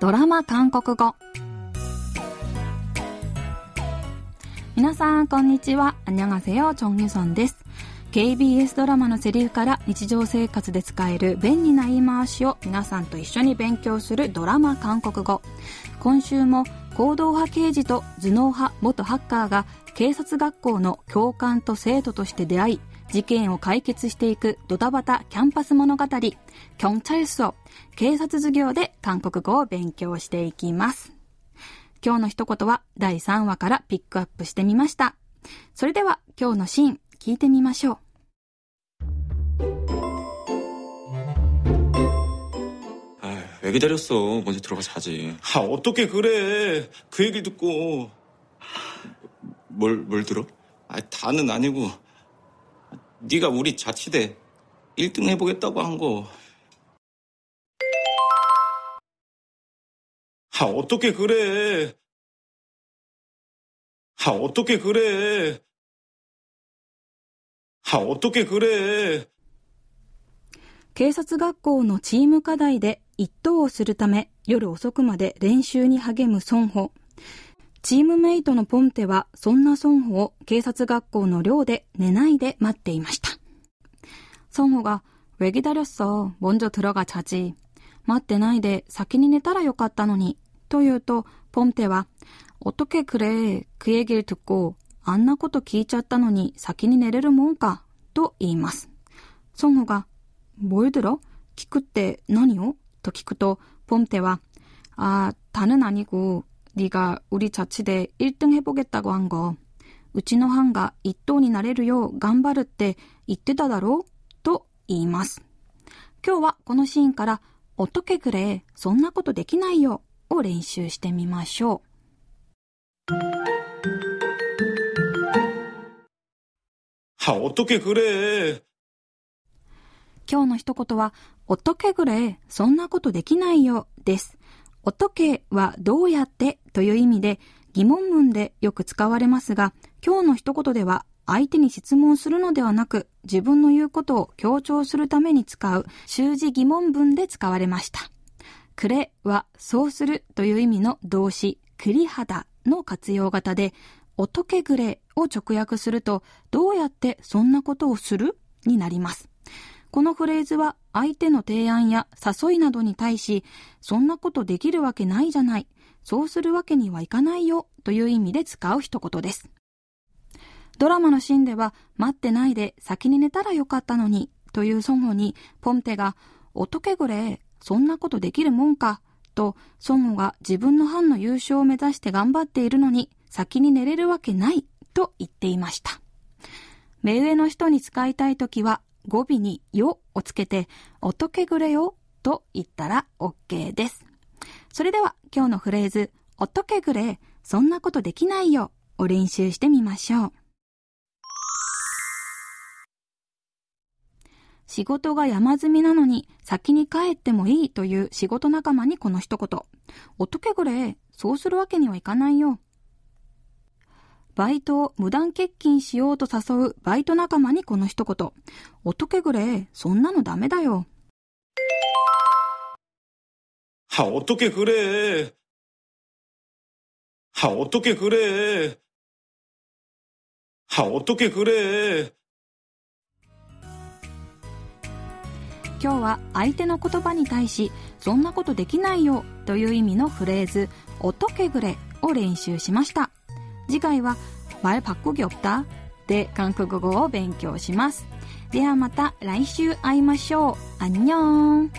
ドラマ韓国語。皆さんこんにちは。アニャガセヨチョンユソンです KBS ドラマのセリフから日常生活で使える便利な言い回しを皆さんと一緒に勉強するドラマ韓国語。今週も行動派刑事と頭脳派元ハッカーが警察学校の教官と生徒として出会い事件を解決していくドタバタキャンパス物語、경찰서警察授業で韓国語を勉強していきます。今日の一言は第3話からピックアップしてみました。それでは今日のシーン聞いてみましょう。왜기다렸어먼저들어가자지아어떻게그래그얘기듣고뭘뭘들어아다는아니고 네가 우리 자치대 1등 해보겠다고 한 거. 아, 어떻게 그래. 아, 어떻게 그래. 아, 어떻게 그래. 警察学校のチーム課題で一等をするため夜遅くまで練習に励む孫保。 チームメイトのポンテは、そんな孫保を警察学校の寮で寝ないで待っていました。孫保が、왜기다렸어먼저들어가자 지。 待ってないで先に寝たらよかったのに。と言うと、ポンテは、어떻게그래그얘기를듣고あんなこと聞いちゃったのに先に寝れるもんか。と言います。孫保が、뭘 들어?聞くって何をと聞くと、ポンテは、あ、다는아니고 네가 우리 자치대 1등 해보겠다고 한 거, 우치노 한가 1等 になれるよう頑張るって言ってただろうと言います。今日はこのシーンから어떻게그래そんなことできないよを練習してみましょう。は、어떻게그래今日の一言は、어떻게그래そんなことできないよです。 おとけはどうやってという意味で疑問文でよく使われますが、今日の一言では相手に質問するのではなく、自分の言うことを強調するために使う習字疑問文で使われました。くれはそうするという意味の動詞、くり肌の活用型で、おとけぐれを直訳すると、どうやってそんなことをする？になります。このフレーズは相手の提案や誘いなどに対し、そんなことできるわけないじゃない、そうするわけにはいかないよという意味で使う一言です。ドラマのシーンでは、待ってないで先に寝たらよかったのにという孫悟に、ポンテが、おとけぐれ、そんなことできるもんか、と、孫悟が自分の班の優勝を目指して頑張っているのに、先に寝れるわけない、と言っていました。目上の人に使いたいときは、語尾によをつけて、おとけぐれよと言ったら OK です。それでは今日のフレーズ、おとけぐれ、そんなことできないよを練習してみましょう。仕事が山積みなのに先に帰ってもいいという仕事仲間にこの一言。おとけぐれ、そうするわけにはいかないよ。バイトを無断欠勤しようと誘うバイト仲間にこの一言。おとけぐれ、そんなのダメだよ。は、おとけぐれ。は、おとけぐれ。は、おとけぐれ。今日は相手の言葉に対し、そんなことできないよという意味のフレーズ、おとけぐれを練習しました。次回は말바꾸기없다で韓国語を勉強します。ではまた来週会いましょう。アンニョン